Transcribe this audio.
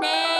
name.